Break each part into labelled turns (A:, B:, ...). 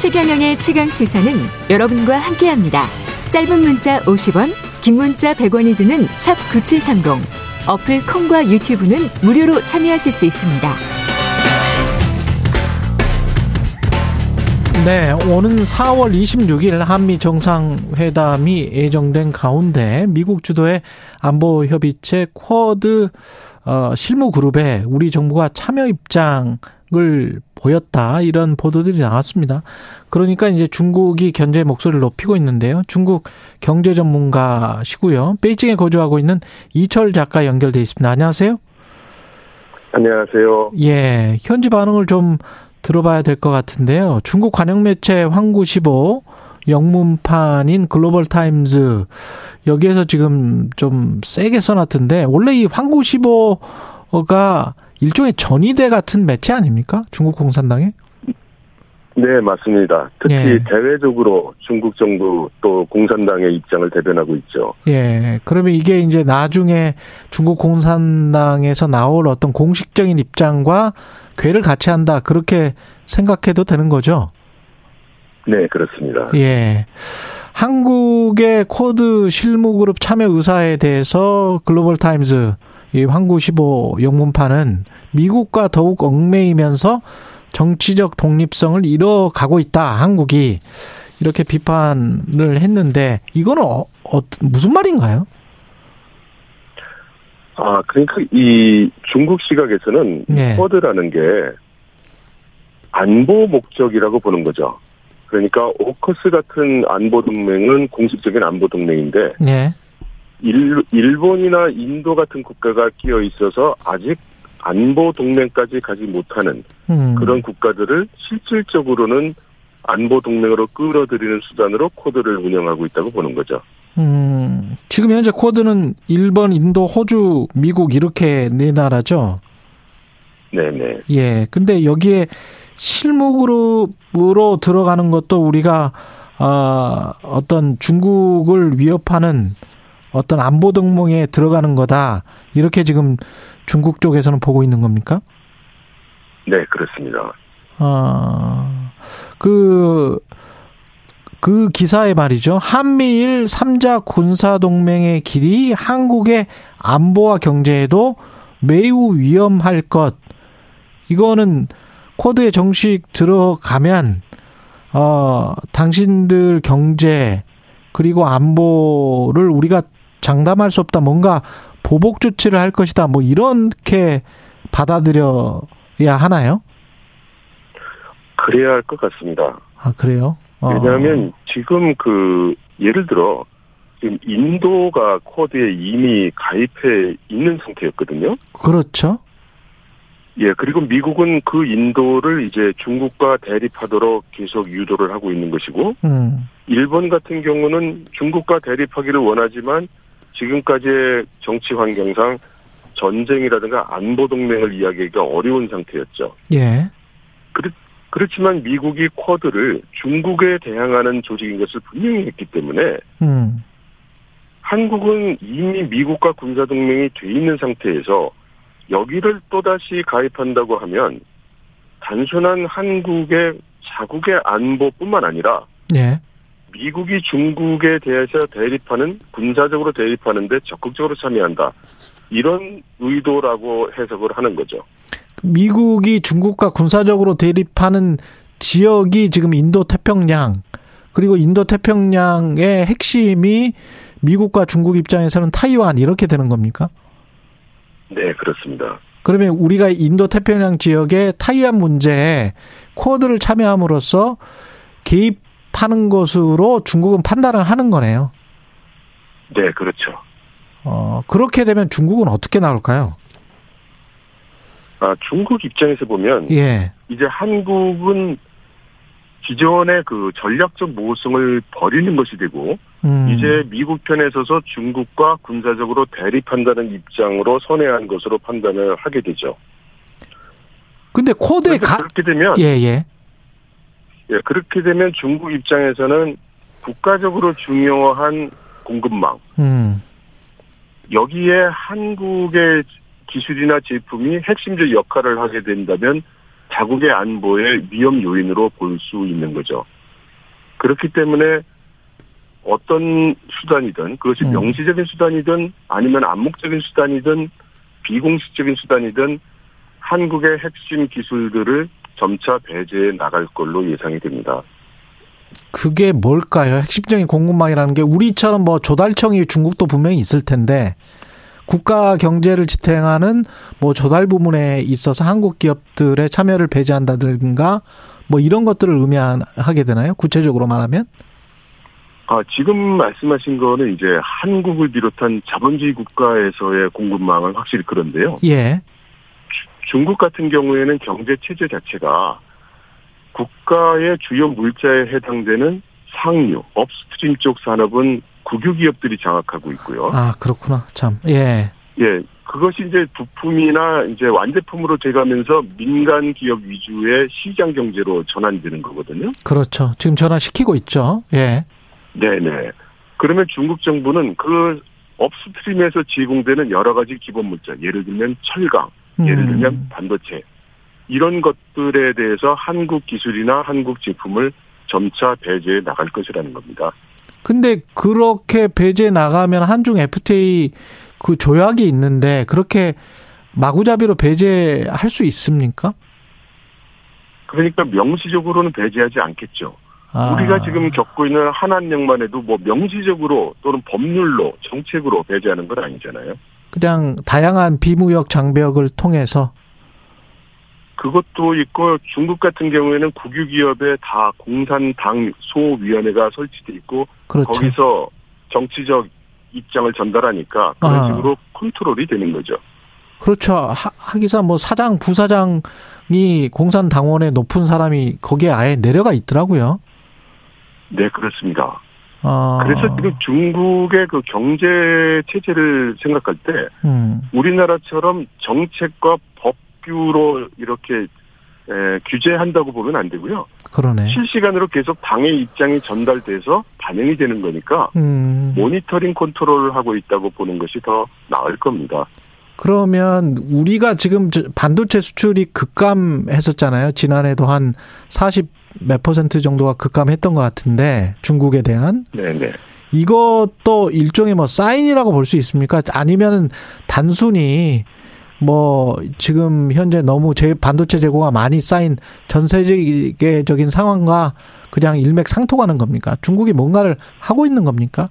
A: 최경영의 최강 시사는 여러분과 함께합니다. 짧은 문자 50원, 긴 문자 100원이 드는 샵 9730. 어플 콩과 유튜브는 무료로 참여하실 수 있습니다.
B: 네, 오는 4월 26일 한미 정상회담이 예정된 가운데 미국 주도의 안보 협의체 쿼드 어, 실무 그룹에 우리 정부가 참여 입장 을 보였다 이런 보도들이 나왔습니다. 그러니까 이제 중국이 견제 목소리를 높이고 있는데요. 중국 경제 전문가시고요. 베이징에 거주하고 있는 이철 작가 연결돼 있습니다. 안녕하세요.
C: 안녕하세요.
B: 예, 현지 반응을 좀 들어봐야 될 것 같은데요. 중국 관영 매체 황구15 영문판인 글로벌 타임즈 여기에서 지금 좀 세게 써놨던데 원래 이 황구15가 일종의 전위대 같은 매체 아닙니까? 중국 공산당에?
C: 네, 맞습니다. 특히 예. 대외적으로 중국 정부 또 공산당의 입장을 대변하고 있죠.
B: 예. 그러면 이게 이제 나중에 중국 공산당에서 나올 어떤 공식적인 입장과 궤를 같이 한다. 그렇게 생각해도 되는 거죠?
C: 네, 그렇습니다.
B: 예. 한국의 쿼드 실무그룹 참여 의사에 대해서 글로벌 타임즈 이 황구15 영문판은 미국과 더욱 얽매이면서 정치적 독립성을 잃어가고 있다. 한국이 이렇게 비판을 했는데 이거는 어, 어, 무슨 말인가요?
C: 아 그러니까 이 중국 시각에서는 네. 쿼드라는 게 안보 목적이라고 보는 거죠. 그러니까 오커스 같은 안보 동맹은 공식적인 안보 동맹인데 네. 일, 일본이나 인도 같은 국가가 끼어 있어서 아직 안보 동맹까지 가지 못하는 음. 그런 국가들을 실질적으로는 안보 동맹으로 끌어들이는 수단으로 코드를 운영하고 있다고 보는 거죠.
B: 음, 지금 현재 코드는 일본, 인도, 호주, 미국 이렇게 네 나라죠.
C: 네네.
B: 예. 근데 여기에 실무그룹으로 들어가는 것도 우리가 어, 어떤 중국을 위협하는 어떤 안보 동맹에 들어가는 거다. 이렇게 지금 중국 쪽에서는 보고 있는 겁니까?
C: 네, 그렇습니다.
B: 아, 그, 그 기사에 말이죠. 한미일 3자 군사동맹의 길이 한국의 안보와 경제에도 매우 위험할 것. 이거는 코드에 정식 들어가면, 어, 당신들 경제, 그리고 안보를 우리가 장담할 수 없다. 뭔가 보복 조치를 할 것이다. 뭐 이렇게 받아들여야 하나요?
C: 그래야 할 것 같습니다.
B: 아 그래요?
C: 어. 왜냐하면 지금 그 예를 들어 지금 인도가 코드에 이미 가입해 있는 상태였거든요.
B: 그렇죠.
C: 예, 그리고 미국은 그 인도를 이제 중국과 대립하도록 계속 유도를 하고 있는 것이고, 음. 일본 같은 경우는 중국과 대립하기를 원하지만 지금까지의 정치 환경상 전쟁이라든가 안보 동맹을 이야기하기가 어려운 상태였죠.
B: 예.
C: 그렇, 그렇지만 미국이 쿼드를 중국에 대항하는 조직인 것을 분명히 했기 때문에 음. 한국은 이미 미국과 군사 동맹이 돼 있는 상태에서 여기를 또다시 가입한다고 하면 단순한 한국의 자국의 안보뿐만 아니라
B: 예.
C: 미국이 중국에 대해서 대립하는 군사적으로 대립하는데 적극적으로 참여한다. 이런 의도라고 해석을 하는 거죠.
B: 미국이 중국과 군사적으로 대립하는 지역이 지금 인도 태평양 그리고 인도 태평양의 핵심이 미국과 중국 입장에서는 타이완 이렇게 되는 겁니까?
C: 네, 그렇습니다.
B: 그러면 우리가 인도 태평양 지역의 타이완 문제에 코드를 참여함으로써 개입 파는 것으로 중국은 판단을 하는 거네요.
C: 네, 그렇죠.
B: 어, 그렇게 되면 중국은 어떻게 나올까요?
C: 아, 중국 입장에서 보면
B: 예.
C: 이제 한국은 기존의 그 전략적 모호성을 버리는 것이 되고 음. 이제 미국 편에 서서 중국과 군사적으로 대립한다는 입장으로 선회한 것으로 판단을 하게 되죠.
B: 근데 코드에 가
C: 그렇게 되면
B: 예, 예.
C: 예, 그렇게 되면 중국 입장에서는 국가적으로 중요한 공급망. 음. 여기에 한국의 기술이나 제품이 핵심적 역할을 하게 된다면 자국의 안보의 위험 요인으로 볼 수 있는 거죠. 그렇기 때문에 어떤 수단이든 그것이 음. 명시적인 수단이든 아니면 암묵적인 수단이든 비공식적인 수단이든 한국의 핵심 기술들을 점차 배제해 나갈 걸로 예상이 됩니다.
B: 그게 뭘까요? 핵심적인 공급망이라는 게 우리처럼 뭐 조달청이 중국도 분명히 있을 텐데 국가 경제를 지탱하는 뭐 조달 부문에 있어서 한국 기업들의 참여를 배제한다든가 뭐 이런 것들을 의미하게 되나요? 구체적으로 말하면?
C: 아, 지금 말씀하신 거는 이제 한국을 비롯한 자본주의 국가에서의 공급망은 확실히 그런데요.
B: 예.
C: 중국 같은 경우에는 경제 체제 자체가 국가의 주요 물자에 해당되는 상류, 업스트림 쪽 산업은 국유 기업들이 장악하고 있고요.
B: 아, 그렇구나. 참. 예.
C: 예. 그것이 이제 부품이나 이제 완제품으로 돼가면서 민간 기업 위주의 시장 경제로 전환되는 거거든요.
B: 그렇죠. 지금 전환시키고 있죠. 예.
C: 네네. 그러면 중국 정부는 그 업스트림에서 제공되는 여러 가지 기본 물자, 예를 들면 철강, 예를 음. 들면 반도체, 이런 것들에 대해서 한국 기술이나 한국 제품을 점차 배제해 나갈 것이라는 겁니다.
B: 근데 그렇게 배제해 나가면 한중 FTA 그 조약이 있는데 그렇게 마구잡이로 배제할 수 있습니까?
C: 그러니까 명시적으로는 배제하지 않겠죠. 아. 우리가 지금 겪고 있는 한한령만 해도 뭐 명시적으로 또는 법률로 정책으로 배제하는 건 아니잖아요.
B: 그냥 다양한 비무역 장벽을 통해서
C: 그것도 있고 중국 같은 경우에는 국유 기업에 다 공산당 소위원회가 설치돼 있고 그렇죠. 거기서 정치적 입장을 전달하니까 그런 아. 식으로 컨트롤이 되는 거죠.
B: 그렇죠. 하, 하기사 뭐 사장 부사장이 공산당원의 높은 사람이 거기에 아예 내려가 있더라고요.
C: 네, 그렇습니다. 아. 그래서 지금 중국의 그 경제 체제를 생각할 때 음. 우리나라처럼 정책과 법규로 이렇게 에, 규제한다고 보면 안 되고요.
B: 그러네.
C: 실시간으로 계속 당의 입장이 전달돼서 반영이 되는 거니까 음. 모니터링 컨트롤을 하고 있다고 보는 것이 더 나을 겁니다.
B: 그러면 우리가 지금 반도체 수출이 급감했었잖아요. 지난해도 한 40 몇 퍼센트 정도가 급감했던 것 같은데 중국에 대한
C: 네네.
B: 이것도 일종의 뭐 사인이라고 볼 수 있습니까? 아니면 단순히 뭐 지금 현재 너무 제 반도체 재고가 많이 쌓인 전 세계적인 상황과 그냥 일맥상통하는 겁니까? 중국이 뭔가를 하고 있는 겁니까?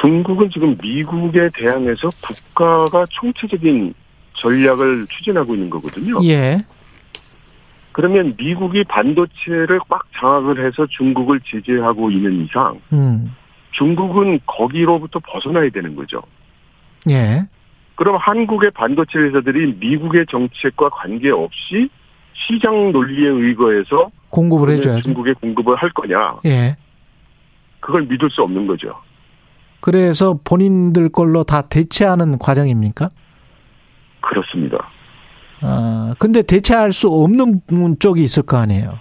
C: 중국은 지금 미국에 대항해서 국가가 총체적인 전략을 추진하고 있는 거거든요.
B: 예.
C: 그러면 미국이 반도체를 꽉 장악을 해서 중국을 지지하고 있는 이상 음. 중국은 거기로부터 벗어나야 되는 거죠.
B: 예.
C: 그럼 한국의 반도체 회사들이 미국의 정책과 관계없이 시장 논리에 의거해서
B: 공급을 해줘야
C: 중국에 공급을 할 거냐?
B: 예.
C: 그걸 믿을 수 없는 거죠.
B: 그래서 본인들 걸로 다 대체하는 과정입니까?
C: 그렇습니다.
B: 아, 근데 대체할 수 없는 쪽이 있을 거 아니에요.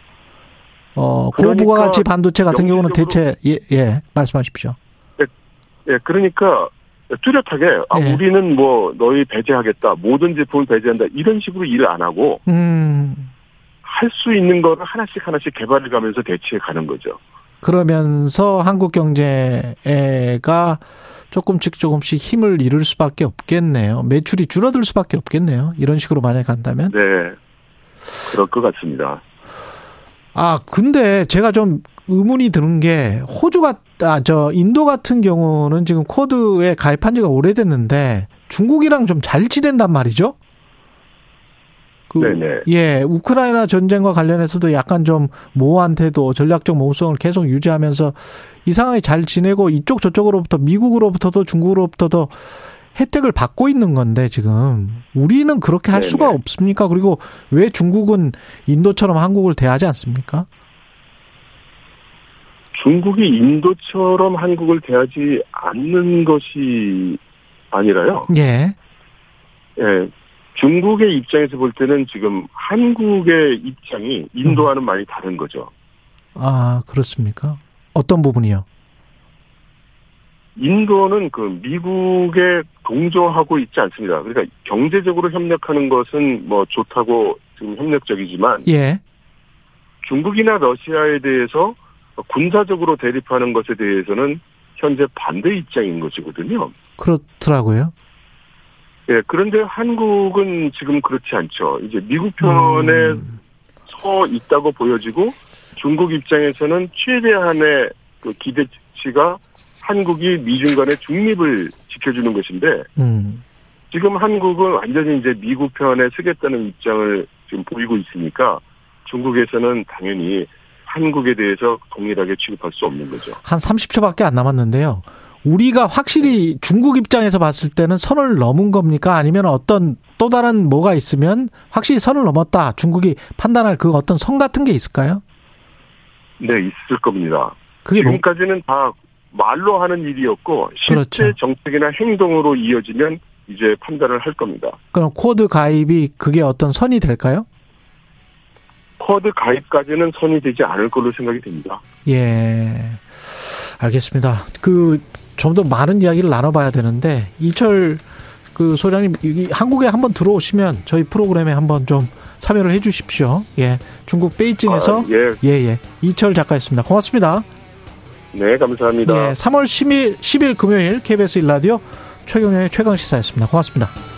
B: 어, 그러니까 고부가 가치 반도체 같은 경우는 대체, 예, 예, 말씀하십시오.
C: 예, 예 그러니까 뚜렷하게, 아, 예. 우리는 뭐, 너희 배제하겠다, 모든 제품을 배제한다, 이런 식으로 일을 안 하고,
B: 음.
C: 할 수 있는 거를 하나씩 하나씩 개발해 가면서 대체해 가는 거죠.
B: 그러면서 한국 경제가 조금씩 조금씩 힘을 잃을 수밖에 없겠네요. 매출이 줄어들 수밖에 없겠네요. 이런 식으로 만약 간다면.
C: 네. 그럴 것 같습니다.
B: 아, 근데 제가 좀 의문이 드는 게 호주가 아, 저 인도 같은 경우는 지금 코드에 가입한 지가 오래됐는데 중국이랑 좀 잘 지낸단 말이죠. 그, 네네. 예, 우크라이나 전쟁과 관련해서도 약간 좀 모한테도 전략적 모성을 계속 유지하면서 이상하게 잘 지내고 이쪽 저쪽으로부터 미국으로부터도 중국으로부터도 혜택을 받고 있는 건데 지금 우리는 그렇게 할 네네. 수가 없습니까? 그리고 왜 중국은 인도처럼 한국을 대하지 않습니까?
C: 중국이 인도처럼 한국을 대하지 않는 것이 아니라요.
B: 예.
C: 예. 중국의 입장에서 볼 때는 지금 한국의 입장이 인도와는 음. 많이 다른 거죠.
B: 아, 그렇습니까? 어떤 부분이요?
C: 인도는 그 미국에 동조하고 있지 않습니다. 그러니까 경제적으로 협력하는 것은 뭐 좋다고 지금 협력적이지만
B: 예.
C: 중국이나 러시아에 대해서 군사적으로 대립하는 것에 대해서는 현재 반대 입장인 것이거든요.
B: 그렇더라고요.
C: 예, 그런데 한국은 지금 그렇지 않죠. 이제 미국 편에 음. 서 있다고 보여지고 중국 입장에서는 최대한의 그 기대치가 한국이 미중 간의 중립을 지켜주는 것인데 음. 지금 한국은 완전히 이제 미국 편에 서겠다는 입장을 지금 보이고 있으니까 중국에서는 당연히 한국에 대해서 동일하게 취급할 수 없는 거죠.
B: 한 30초밖에 안 남았는데요. 우리가 확실히 중국 입장에서 봤을 때는 선을 넘은 겁니까? 아니면 어떤 또 다른 뭐가 있으면 확실히 선을 넘었다. 중국이 판단할 그 어떤 선 같은 게 있을까요?
C: 네, 있을 겁니다. 그게 뭐 지금까지는 뭐... 다 말로 하는 일이었고 실제 그렇죠. 정책이나 행동으로 이어지면 이제 판단을 할 겁니다.
B: 그럼 쿼드 가입이 그게 어떤 선이 될까요?
C: 쿼드 가입까지는 선이 되지 않을 걸로 생각이 됩니다.
B: 예. 알겠습니다. 그 좀 더 많은 이야기를 나눠봐야 되는데 이철 그 소장님 한국에 한번 들어오시면 저희 프로그램에 한번 좀 참여를 해주십시오. 예, 중국 베이징에서 아, 예. 예, 예 이철 작가였습니다. 고맙습니다.
C: 네, 감사합니다. 예,
B: 3월 10일 10일 금요일 KBS 일라디오 최경영의 최강 시사였습니다. 고맙습니다.